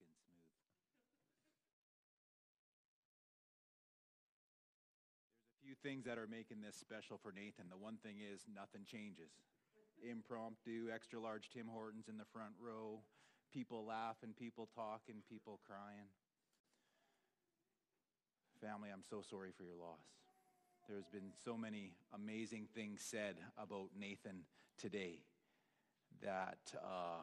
silken smooth. There's a few things that are making this special for Nathan. The one thing is nothing changes. Impromptu, extra large Tim Hortons in the front row, people laughing, people talking, people crying. Family, I'm so sorry for your loss. There's been so many amazing things said about Nathan today that uh,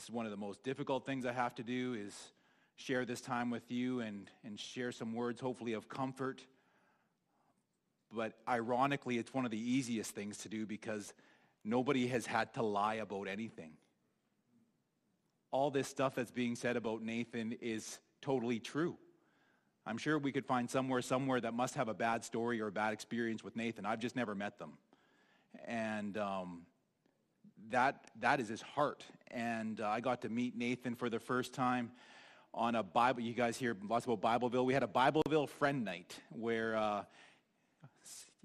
this is one of the most difficult things I have to do is share this time with you and, and share some words, hopefully, of comfort. But ironically, it's one of the easiest things to do because nobody has had to lie about anything. All this stuff that's being said about Nathan is totally true. I'm sure we could find somewhere, somewhere that must have a bad story or a bad experience with Nathan. I've just never met them. And um, that, that is his heart. And uh, I got to meet Nathan for the first time on a Bible. You guys hear lots about Bibleville. We had a Bibleville friend night where uh,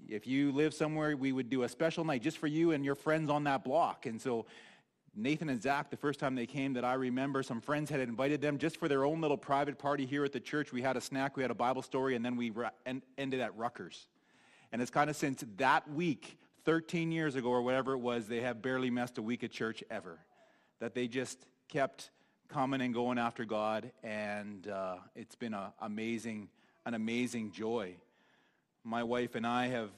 if you live somewhere, we would do a special night just for you and your friends on that block. And so Nathan and Zach, the first time they came that I remember, some friends had invited them just for their own little private party here at the church. We had a snack, we had a Bible story, and then we ended at Rutgers. And it's kind of since that week 13 years ago or whatever it was, they have barely missed a week at church ever. That they just kept coming and going after God, and uh, it's been a amazing, an amazing joy. My wife and I have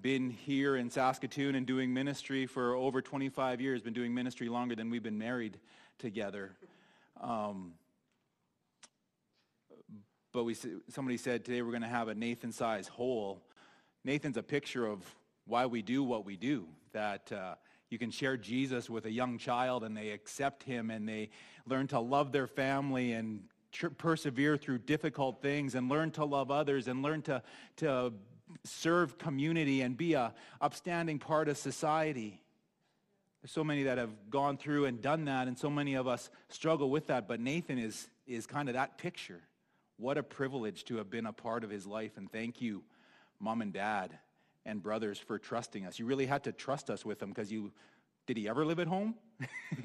been here in Saskatoon and doing ministry for over 25 years, been doing ministry longer than we've been married together. Um, but we, somebody said today we're going to have a Nathan-sized hole. Nathan's a picture of why we do what we do. That uh, you can share Jesus with a young child and they accept him and they learn to love their family and persevere through difficult things and learn to love others and learn to, to serve community and be a upstanding part of society. There's so many that have gone through and done that, and so many of us struggle with that. But Nathan is, is kind of that picture. What a privilege to have been a part of his life. And thank you, mom and dad, and brothers for trusting us. You really had to trust us with him because you, did he ever live at home?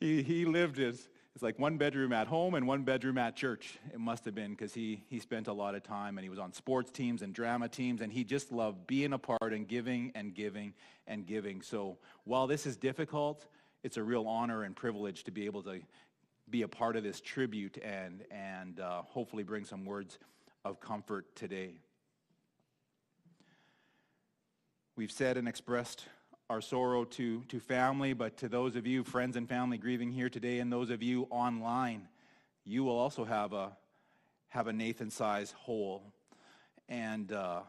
he, he lived his, it's like one bedroom at home and one bedroom at church. It must have been because he, he spent a lot of time and he was on sports teams and drama teams and he just loved being a part and giving and giving and giving. So while this is difficult, it's a real honor and privilege to be able to be a part of this tribute and, and uh, hopefully bring some words of comfort today. We've said and expressed our sorrow to, to family, but to those of you, friends and family grieving here today, and those of you online, you will also have a, have a Nathan-sized hole. And uh,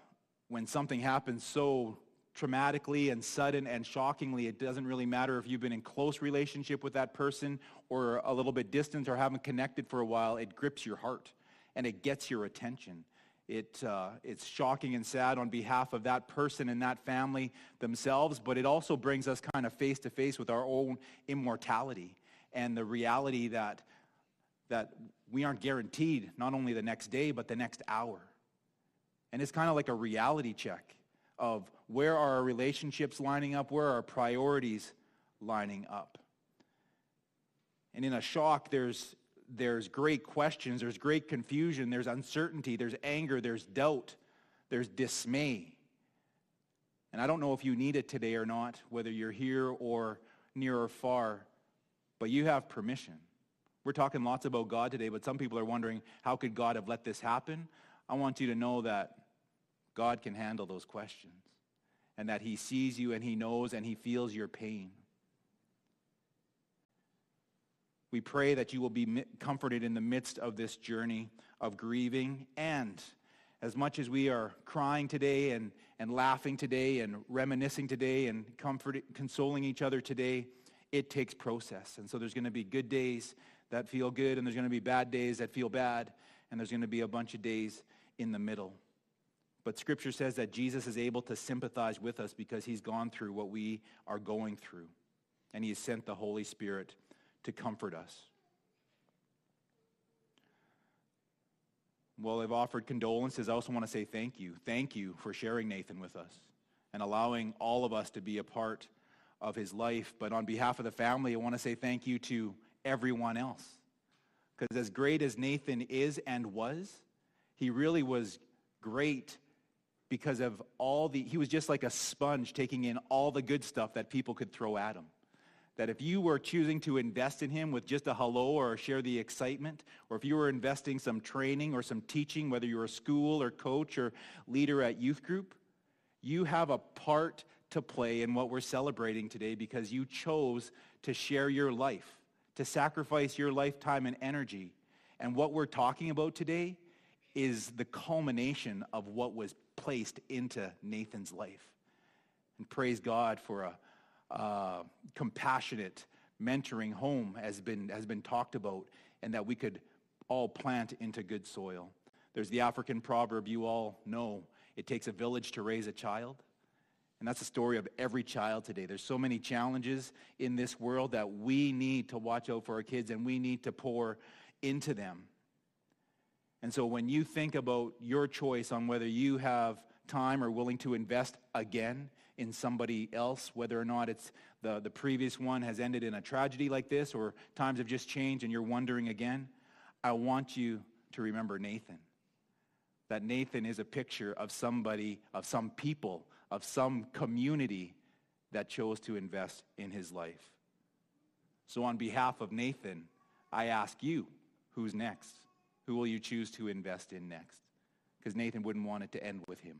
when something happens so traumatically and sudden and shockingly, it doesn't really matter if you've been in close relationship with that person or a little bit distant or haven't connected for a while, it grips your heart and it gets your attention. It, uh, it's shocking and sad on behalf of that person and that family themselves, but it also brings us kind of face to face with our own immortality and the reality that, that we aren't guaranteed not only the next day, but the next hour. And it's kind of like a reality check of where are our relationships lining up, where are our priorities lining up. And in a shock, there's there's great questions, there's great confusion, there's uncertainty, there's anger, there's doubt, there's dismay. And I don't know if you need it today or not, whether you're here or near or far, but you have permission. We're talking lots about God today, but some people are wondering, how could God have let this happen? I want you to know that God can handle those questions and that he sees you and he knows and he feels your pain. We pray that you will be comforted in the midst of this journey of grieving. And as much as we are crying today and, and laughing today and reminiscing today and comfort, consoling each other today, it takes process. And so there's going to be good days that feel good, and there's going to be bad days that feel bad, and there's going to be a bunch of days in the middle. But Scripture says that Jesus is able to sympathize with us because he's gone through what we are going through, and he has sent the Holy Spirit to comfort us. Well, I've offered condolences. I also want to say thank you. Thank you for sharing Nathan with us and allowing all of us to be a part of his life. But on behalf of the family, I want to say thank you to everyone else. Because as great as Nathan is and was, he really was great because of all the, he was just like a sponge taking in all the good stuff that people could throw at him. That if you were choosing to invest in him with just a hello or share the excitement, or if you were investing some training or some teaching, whether you're a school or coach or leader at youth group, you have a part to play in what we're celebrating today because you chose to share your life, to sacrifice your lifetime and energy. And what we're talking about today is the culmination of what was placed into Nathan's life. And praise God for a, a compassionate mentoring home has been, has been talked about and that we could all plant into good soil. There's the African proverb you all know. It takes a village to raise a child. And that's the story of every child today. There's so many challenges in this world that we need to watch out for our kids and we need to pour into them. And so when you think about your choice on whether you have time or willing to invest again in somebody else, whether or not it's the, the previous one has ended in a tragedy like this or times have just changed and you're wondering again, I want you to remember Nathan. That Nathan is a picture of somebody, of some people of some community that chose to invest in his life. So on behalf of Nathan, I ask you, who's next? Who will you choose to invest in next? Because Nathan wouldn't want it to end with him.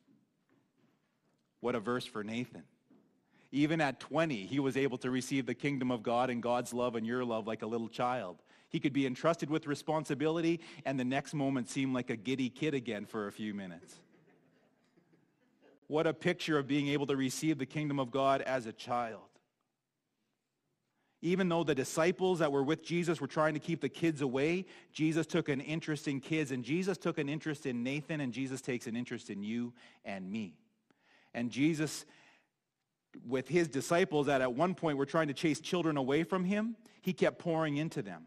What a verse for Nathan. Even at 20, he was able to receive the kingdom of God and God's love and your love like a little child. He could be entrusted with responsibility and the next moment seem like a giddy kid again for a few minutes. What a picture of being able to receive the kingdom of God as a child. Even though the disciples that were with Jesus were trying to keep the kids away, Jesus took an interest in kids, and Jesus took an interest in Nathan, and Jesus takes an interest in you and me. And Jesus, with his disciples that at one point were trying to chase children away from him, he kept pouring into them.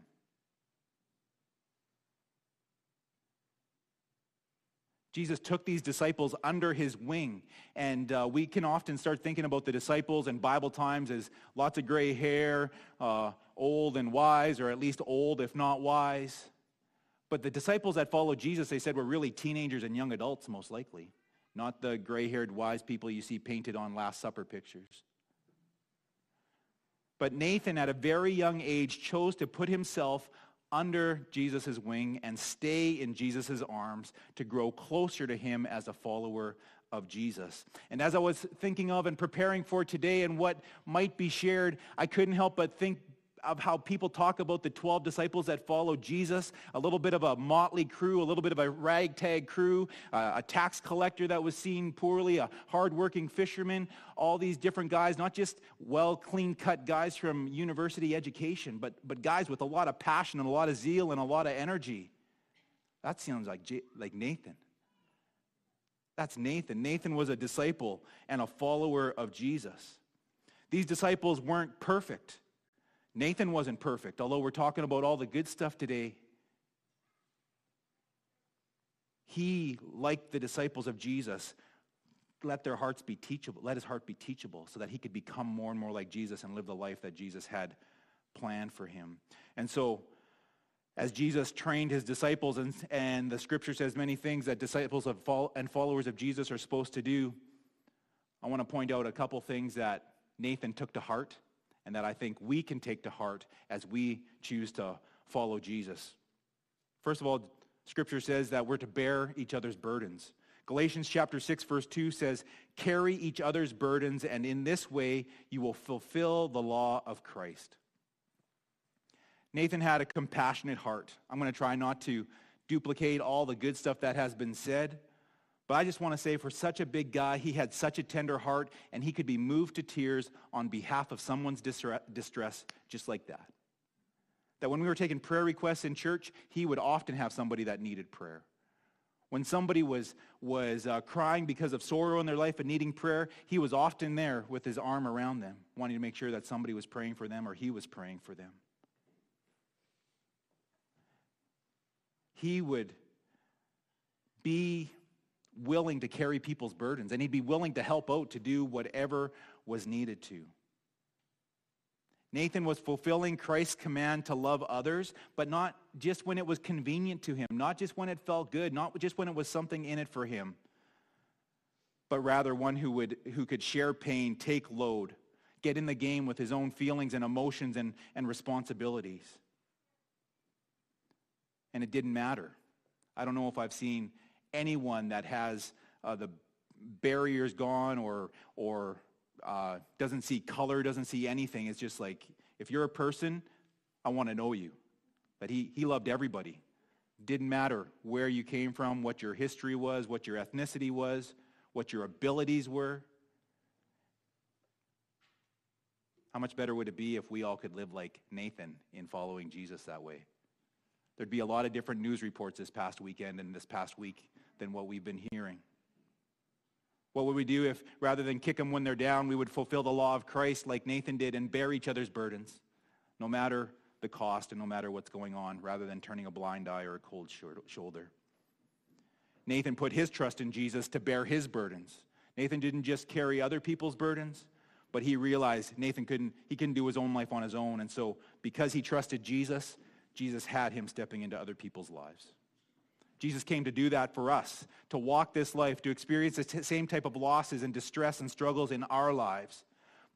Jesus took these disciples under his wing. And uh, we can often start thinking about the disciples in Bible times as lots of gray hair, uh, old and wise, or at least old if not wise. But the disciples that followed Jesus, they said, were really teenagers and young adults, most likely, not the gray haired wise people you see painted on Last Supper pictures. But Nathan, at a very young age, chose to put himself under Jesus' wing and stay in Jesus' arms to grow closer to him as a follower of Jesus. And as I was thinking of and preparing for today and what might be shared, I couldn't help but think of how people talk about the 12 disciples that followed Jesus, a little bit of a motley crew, a little bit of a ragtag crew, a tax collector that was seen poorly, a hardworking fisherman, all these different guys, not just well, clean-cut guys from university education, but, but guys with a lot of passion and a lot of zeal and a lot of energy. That sounds like, J- like Nathan. That's Nathan. Nathan was a disciple and a follower of Jesus. These disciples weren't perfect. Nathan wasn't perfect, although we're talking about all the good stuff today. He, like the disciples of Jesus, let their hearts be teachable, let his heart be teachable so that he could become more and more like Jesus and live the life that Jesus had planned for him. And so, as Jesus trained his disciples, and, and the scripture says many things that disciples of and followers of Jesus are supposed to do, I want to point out a couple things that Nathan took to heart and that I think we can take to heart as we choose to follow Jesus. First of all, Scripture says that we're to bear each other's burdens. Galatians chapter 6 verse 2 says, "Carry each other's burdens and in this way you will fulfill the law of Christ." Nathan had a compassionate heart. I'm going to try not to duplicate all the good stuff that has been said, But I just want to say, for such a big guy, he had such a tender heart, and he could be moved to tears on behalf of someone's distress just like that. That when we were taking prayer requests in church, he would often have somebody that needed prayer. When somebody was, was uh, crying because of sorrow in their life and needing prayer, he was often there with his arm around them, wanting to make sure that somebody was praying for them or he was praying for them. He would be willing to carry people's burdens and he'd be willing to help out to do whatever was needed to. Nathan was fulfilling Christ's command to love others, but not just when it was convenient to him, not just when it felt good, not just when it was something in it for him, but rather one who, would, who could share pain, take load, get in the game with his own feelings and emotions and, and responsibilities. And it didn't matter. I don't know if I've seen anyone that has uh, the barriers gone or, or uh, doesn't see color, doesn't see anything. It's just like, if you're a person, I want to know you. But he, he loved everybody. Didn't matter where you came from, what your history was, what your ethnicity was, what your abilities were. How much better would it be if we all could live like Nathan in following Jesus that way? There'd be a lot of different news reports this past weekend and this past week than what we've been hearing. What would we do if rather than kick them when they're down, we would fulfill the law of Christ like Nathan did and bear each other's burdens, no matter the cost and no matter what's going on, rather than turning a blind eye or a cold shoulder? Nathan put his trust in Jesus to bear his burdens. Nathan didn't just carry other people's burdens, but he realized Nathan couldn't, he couldn't do his own life on his own. And so because he trusted Jesus, Jesus had him stepping into other people's lives. Jesus came to do that for us, to walk this life, to experience the t- same type of losses and distress and struggles in our lives.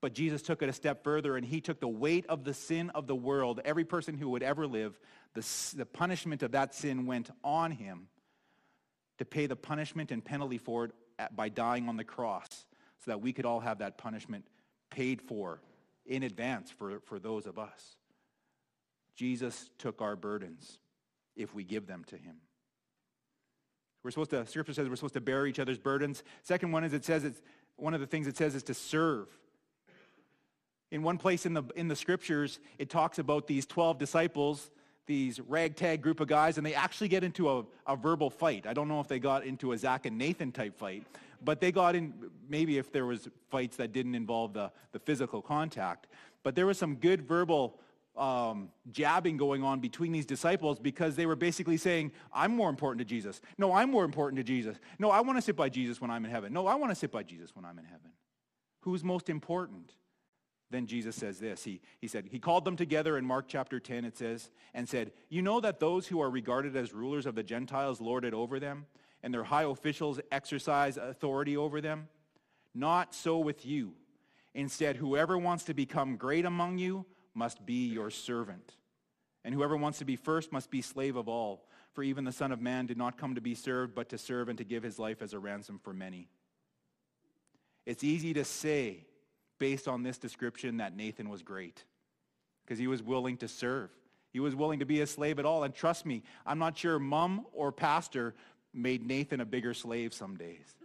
But Jesus took it a step further and he took the weight of the sin of the world, every person who would ever live, the, the punishment of that sin went on him to pay the punishment and penalty for it at, by dying on the cross so that we could all have that punishment paid for in advance for, for those of us. Jesus took our burdens if we give them to him. We're supposed to, scripture says we're supposed to bear each other's burdens. Second one is it says it's, one of the things it says is to serve. In one place in the, in the scriptures, it talks about these 12 disciples, these ragtag group of guys, and they actually get into a, a verbal fight. I don't know if they got into a Zach and Nathan type fight, but they got in, maybe if there was fights that didn't involve the, the physical contact. But there was some good verbal um, jabbing going on between these disciples because they were basically saying, I'm more important to Jesus. No, I'm more important to Jesus. No, I want to sit by Jesus when I'm in heaven. No, I want to sit by Jesus when I'm in heaven. Who's most important? Then Jesus says this. He, he said, he called them together in Mark chapter 10, it says, and said, You know that those who are regarded as rulers of the Gentiles lord it over them, and their high officials exercise authority over them? Not so with you. Instead, whoever wants to become great among you must be your servant. And whoever wants to be first must be slave of all. For even the Son of Man did not come to be served, but to serve and to give his life as a ransom for many. It's easy to say, based on this description, that Nathan was great because he was willing to serve. He was willing to be a slave at all. And trust me, I'm not sure mom or pastor made Nathan a bigger slave some days.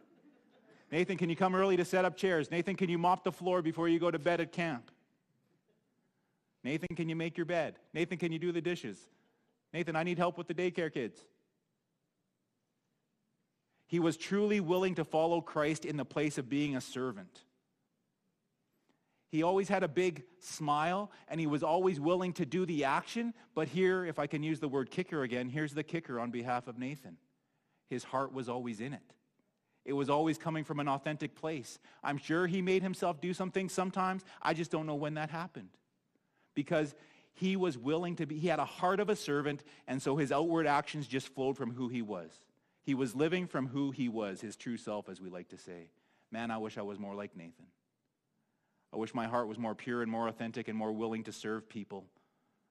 Nathan, can you come early to set up chairs? Nathan, can you mop the floor before you go to bed at camp? Nathan, can you make your bed? Nathan, can you do the dishes? Nathan, I need help with the daycare kids. He was truly willing to follow Christ in the place of being a servant. He always had a big smile and he was always willing to do the action. But here, if I can use the word kicker again, here's the kicker on behalf of Nathan. His heart was always in it. It was always coming from an authentic place. I'm sure he made himself do something sometimes. I just don't know when that happened because he was willing to be, he had a heart of a servant, and so his outward actions just flowed from who he was. He was living from who he was, his true self, as we like to say. Man, I wish I was more like Nathan. I wish my heart was more pure and more authentic and more willing to serve people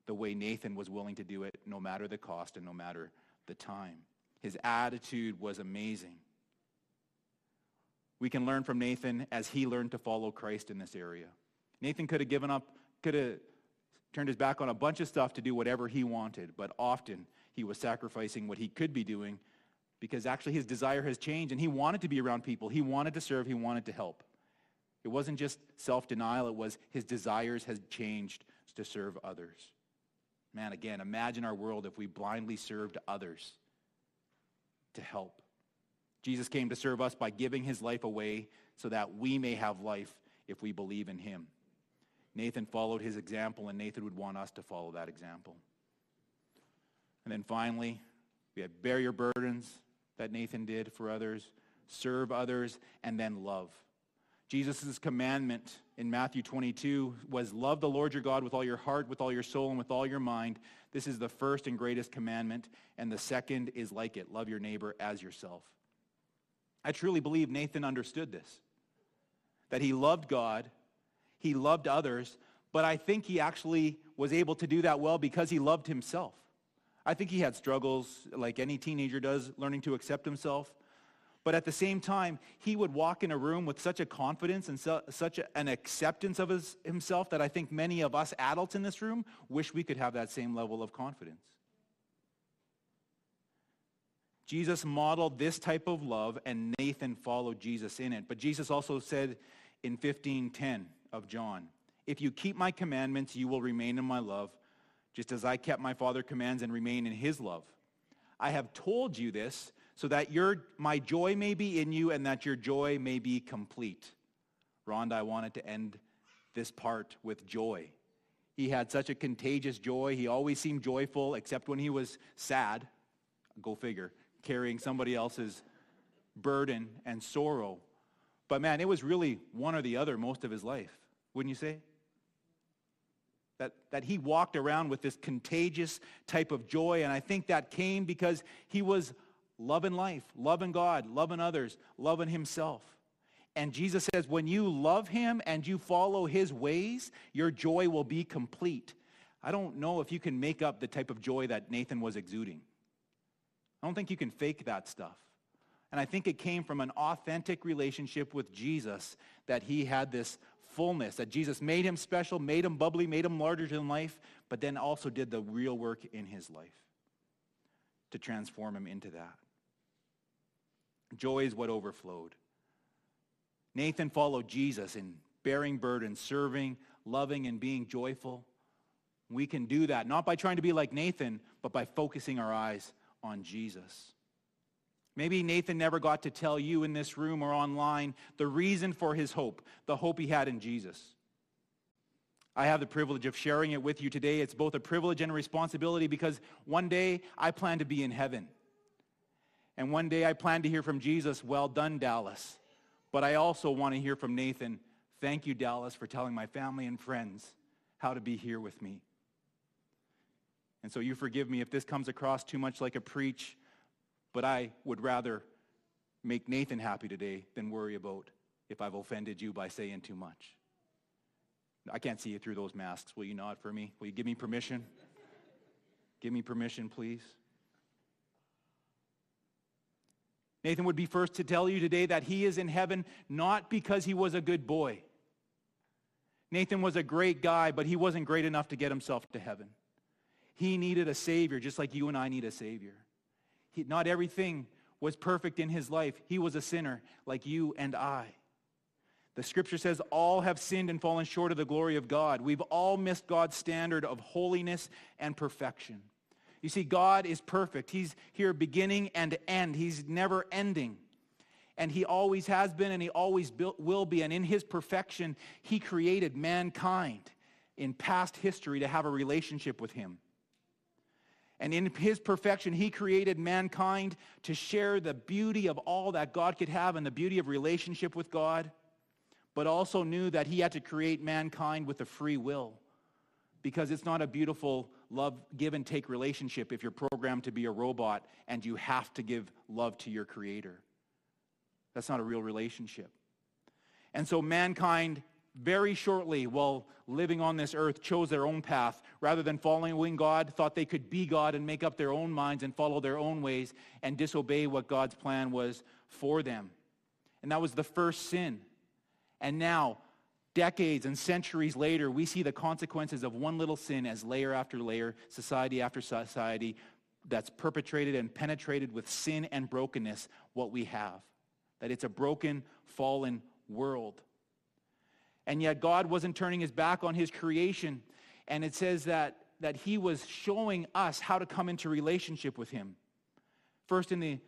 the way Nathan was willing to do it, no matter the cost and no matter the time. His attitude was amazing. We can learn from Nathan as he learned to follow Christ in this area. Nathan could have given up, could have turned his back on a bunch of stuff to do whatever he wanted, but often he was sacrificing what he could be doing because actually his desire has changed and he wanted to be around people. He wanted to serve. He wanted to help. It wasn't just self-denial. It was his desires has changed to serve others. Man, again, imagine our world if we blindly served others to help. Jesus came to serve us by giving his life away so that we may have life if we believe in him. Nathan followed his example, and Nathan would want us to follow that example. And then finally, we have bear your burdens that Nathan did for others, serve others, and then love. Jesus' commandment in Matthew 22 was love the Lord your God with all your heart, with all your soul, and with all your mind. This is the first and greatest commandment. And the second is like it. Love your neighbor as yourself. I truly believe Nathan understood this. That he loved God, he loved others, but I think he actually was able to do that well because he loved himself. I think he had struggles like any teenager does, learning to accept himself. But at the same time, he would walk in a room with such a confidence and such a, an acceptance of his, himself that I think many of us adults in this room wish we could have that same level of confidence. Jesus modeled this type of love, and Nathan followed Jesus in it. But Jesus also said in 15:10 of John, "If you keep my commandments, you will remain in my love, just as I kept my Father's commands and remain in his love. I have told you this so that your, my joy may be in you and that your joy may be complete. Rhonda, I wanted to end this part with joy. He had such a contagious joy. He always seemed joyful, except when he was sad. Go figure. Carrying somebody else's burden and sorrow. But man, it was really one or the other most of his life, wouldn't you say? That, that he walked around with this contagious type of joy. And I think that came because he was loving life, loving God, loving others, loving himself. And Jesus says, when you love him and you follow his ways, your joy will be complete. I don't know if you can make up the type of joy that Nathan was exuding. I don't think you can fake that stuff. And I think it came from an authentic relationship with Jesus that he had this fullness, that Jesus made him special, made him bubbly, made him larger than life, but then also did the real work in his life to transform him into that. Joy is what overflowed. Nathan followed Jesus in bearing burdens, serving, loving, and being joyful. We can do that not by trying to be like Nathan, but by focusing our eyes on Jesus. Maybe Nathan never got to tell you in this room or online the reason for his hope, the hope he had in Jesus. I have the privilege of sharing it with you today. It's both a privilege and a responsibility because one day I plan to be in heaven. And one day I plan to hear from Jesus, well done, Dallas. But I also want to hear from Nathan, thank you, Dallas, for telling my family and friends how to be here with me. And so you forgive me if this comes across too much like a preach, but I would rather make Nathan happy today than worry about if I've offended you by saying too much. I can't see you through those masks. Will you nod for me? Will you give me permission? give me permission, please. Nathan would be first to tell you today that he is in heaven not because he was a good boy. Nathan was a great guy, but he wasn't great enough to get himself to heaven. He needed a Savior, just like you and I need a Savior. He, not everything was perfect in his life. He was a sinner like you and I. The scripture says all have sinned and fallen short of the glory of God. We've all missed God's standard of holiness and perfection. You see, God is perfect. He's here beginning and end. He's never ending. And he always has been and he always will be. And in his perfection, he created mankind in past history to have a relationship with him. And in his perfection, he created mankind to share the beauty of all that God could have and the beauty of relationship with God, but also knew that he had to create mankind with a free will because it's not a beautiful love give and take relationship if you're programmed to be a robot and you have to give love to your creator. That's not a real relationship. And so mankind very shortly while living on this earth chose their own path rather than following God thought they could be God and make up their own minds and follow their own ways and disobey what God's plan was for them. And that was the first sin. And now decades and centuries later, we see the consequences of one little sin as layer after layer, society after society, that's perpetrated and penetrated with sin and brokenness what we have. That it's a broken, fallen world. And yet God wasn't turning his back on his creation. And it says that, that he was showing us how to come into relationship with him. First in the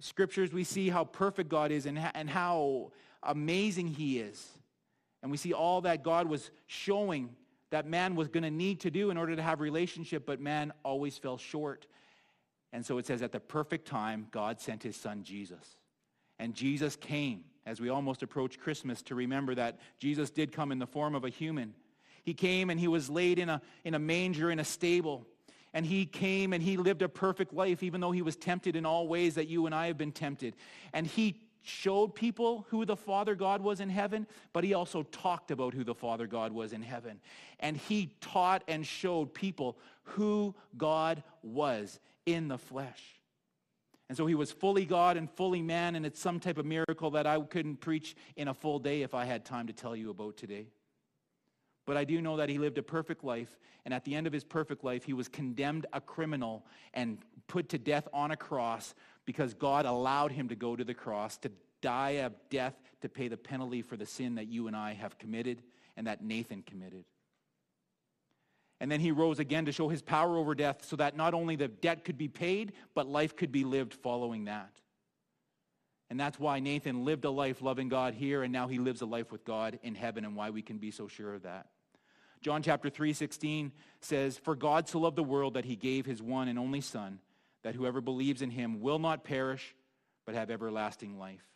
scriptures, we see how perfect God is and, and how amazing he is. And we see all that God was showing that man was going to need to do in order to have relationship, but man always fell short. And so it says, at the perfect time, God sent his son Jesus. And Jesus came as we almost approach Christmas to remember that Jesus did come in the form of a human. He came and he was laid in a, in a manger in a stable. And he came and he lived a perfect life, even though he was tempted in all ways that you and I have been tempted. And he showed people who the Father God was in heaven, but he also talked about who the Father God was in heaven. And he taught and showed people who God was in the flesh. And so he was fully God and fully man, and it's some type of miracle that I couldn't preach in a full day if I had time to tell you about today. But I do know that he lived a perfect life, and at the end of his perfect life, he was condemned a criminal and put to death on a cross because God allowed him to go to the cross, to die of death, to pay the penalty for the sin that you and I have committed and that Nathan committed. And then he rose again to show his power over death so that not only the debt could be paid, but life could be lived following that. And that's why Nathan lived a life loving God here, and now he lives a life with God in heaven, and why we can be so sure of that. John chapter 3, 16 says, For God so loved the world that he gave his one and only Son, that whoever believes in him will not perish, but have everlasting life.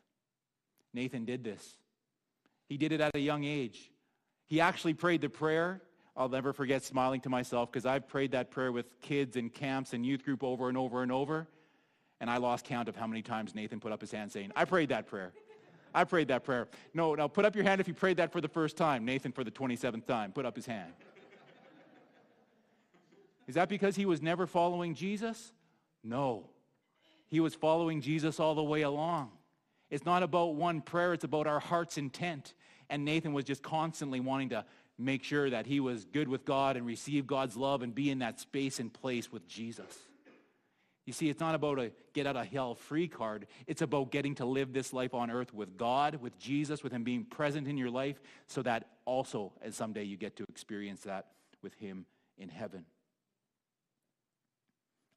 Nathan did this. He did it at a young age. He actually prayed the prayer I'll never forget smiling to myself because I've prayed that prayer with kids in camps and youth group over and over and over. And I lost count of how many times Nathan put up his hand saying, I prayed that prayer. I prayed that prayer. No, now put up your hand if you prayed that for the first time. Nathan for the 27th time. Put up his hand. Is that because he was never following Jesus? No. He was following Jesus all the way along. It's not about one prayer, it's about our heart's intent. And Nathan was just constantly wanting to make sure that he was good with God and receive God's love and be in that space and place with Jesus. You see, it's not about a get out of hell free card. It's about getting to live this life on earth with God, with Jesus, with him being present in your life so that also someday you get to experience that with him in heaven.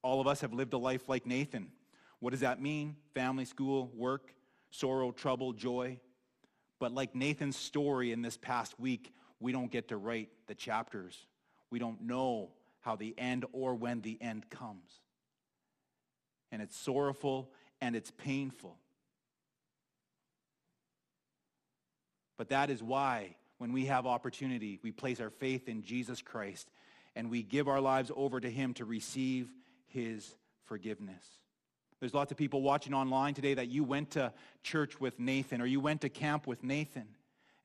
All of us have lived a life like Nathan. What does that mean? Family, school, work, sorrow, trouble, joy. But like Nathan's story in this past week, we don't get to write the chapters. We don't know how the end or when the end comes. And it's sorrowful and it's painful. But that is why when we have opportunity, we place our faith in Jesus Christ and we give our lives over to him to receive his forgiveness. There's lots of people watching online today that you went to church with Nathan or you went to camp with Nathan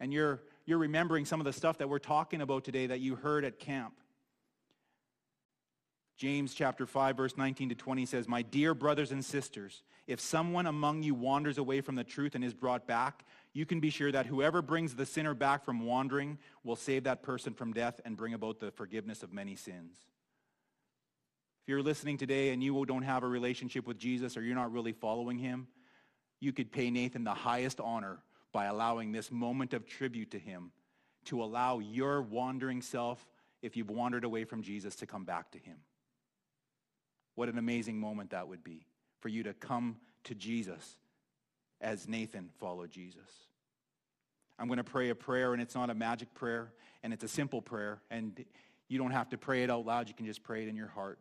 and you're you're remembering some of the stuff that we're talking about today that you heard at camp. James chapter 5 verse 19 to 20 says, "My dear brothers and sisters, if someone among you wanders away from the truth and is brought back, you can be sure that whoever brings the sinner back from wandering will save that person from death and bring about the forgiveness of many sins." If you're listening today and you don't have a relationship with Jesus or you're not really following him, you could pay Nathan the highest honor by allowing this moment of tribute to him to allow your wandering self, if you've wandered away from Jesus, to come back to him. What an amazing moment that would be for you to come to Jesus as Nathan followed Jesus. I'm going to pray a prayer, and it's not a magic prayer, and it's a simple prayer, and you don't have to pray it out loud. You can just pray it in your heart.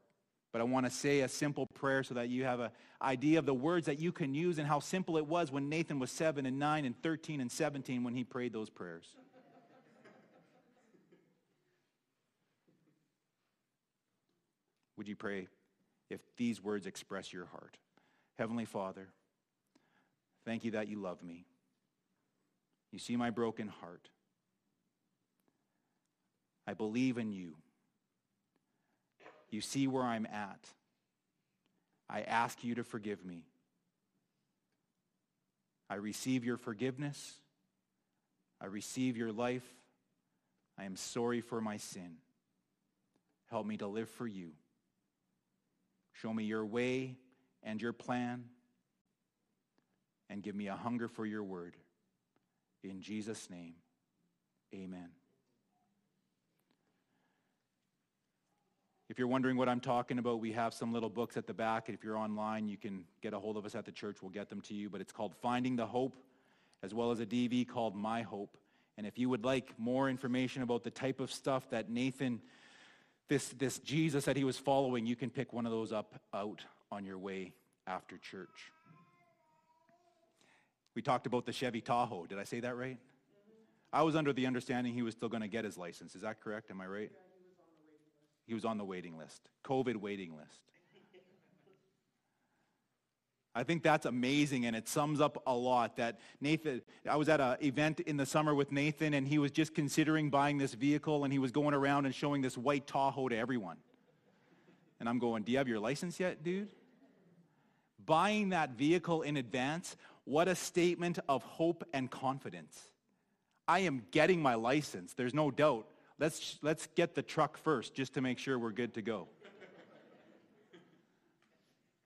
But I want to say a simple prayer so that you have an idea of the words that you can use and how simple it was when Nathan was 7 and 9 and 13 and 17 when he prayed those prayers. Would you pray if these words express your heart? Heavenly Father, thank you that you love me. You see my broken heart. I believe in you. You see where I'm at. I ask you to forgive me. I receive your forgiveness. I receive your life. I am sorry for my sin. Help me to live for you. Show me your way and your plan. And give me a hunger for your word. In Jesus' name, amen. If you're wondering what I'm talking about, we have some little books at the back. If you're online, you can get a hold of us at the church. We'll get them to you. But it's called Finding the Hope, as well as a DV called My Hope. And if you would like more information about the type of stuff that Nathan, this, this Jesus that he was following, you can pick one of those up out on your way after church. We talked about the Chevy Tahoe. Did I say that right? I was under the understanding he was still going to get his license. Is that correct? Am I right? He was on the waiting list, COVID waiting list. I think that's amazing, and it sums up a lot that Nathan, I was at an event in the summer with Nathan, and he was just considering buying this vehicle, and he was going around and showing this white Tahoe to everyone. And I'm going, do you have your license yet, dude? Buying that vehicle in advance, what a statement of hope and confidence. I am getting my license, there's no doubt. Let's, let's get the truck first just to make sure we're good to go.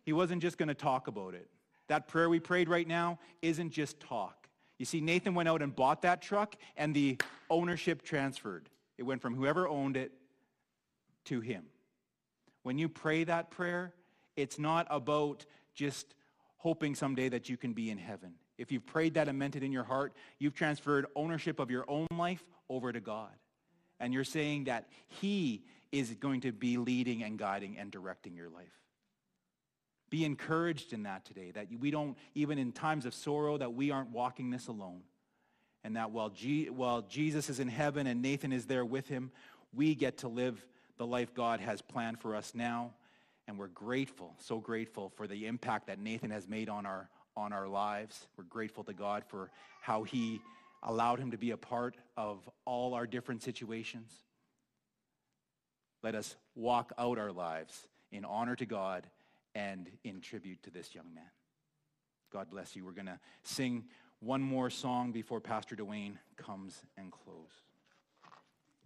he wasn't just going to talk about it. That prayer we prayed right now isn't just talk. You see, Nathan went out and bought that truck, and the ownership transferred. It went from whoever owned it to him. When you pray that prayer, it's not about just hoping someday that you can be in heaven. If you've prayed that and meant it in your heart, you've transferred ownership of your own life over to God and you're saying that he is going to be leading and guiding and directing your life. Be encouraged in that today, that we don't, even in times of sorrow, that we aren't walking this alone. And that while, G- while Jesus is in heaven and Nathan is there with him, we get to live the life God has planned for us now. And we're grateful, so grateful for the impact that Nathan has made on our, on our lives. We're grateful to God for how he allowed him to be a part of all our different situations. Let us walk out our lives in honor to God and in tribute to this young man. God bless you. We're going to sing one more song before Pastor Dwayne comes and close.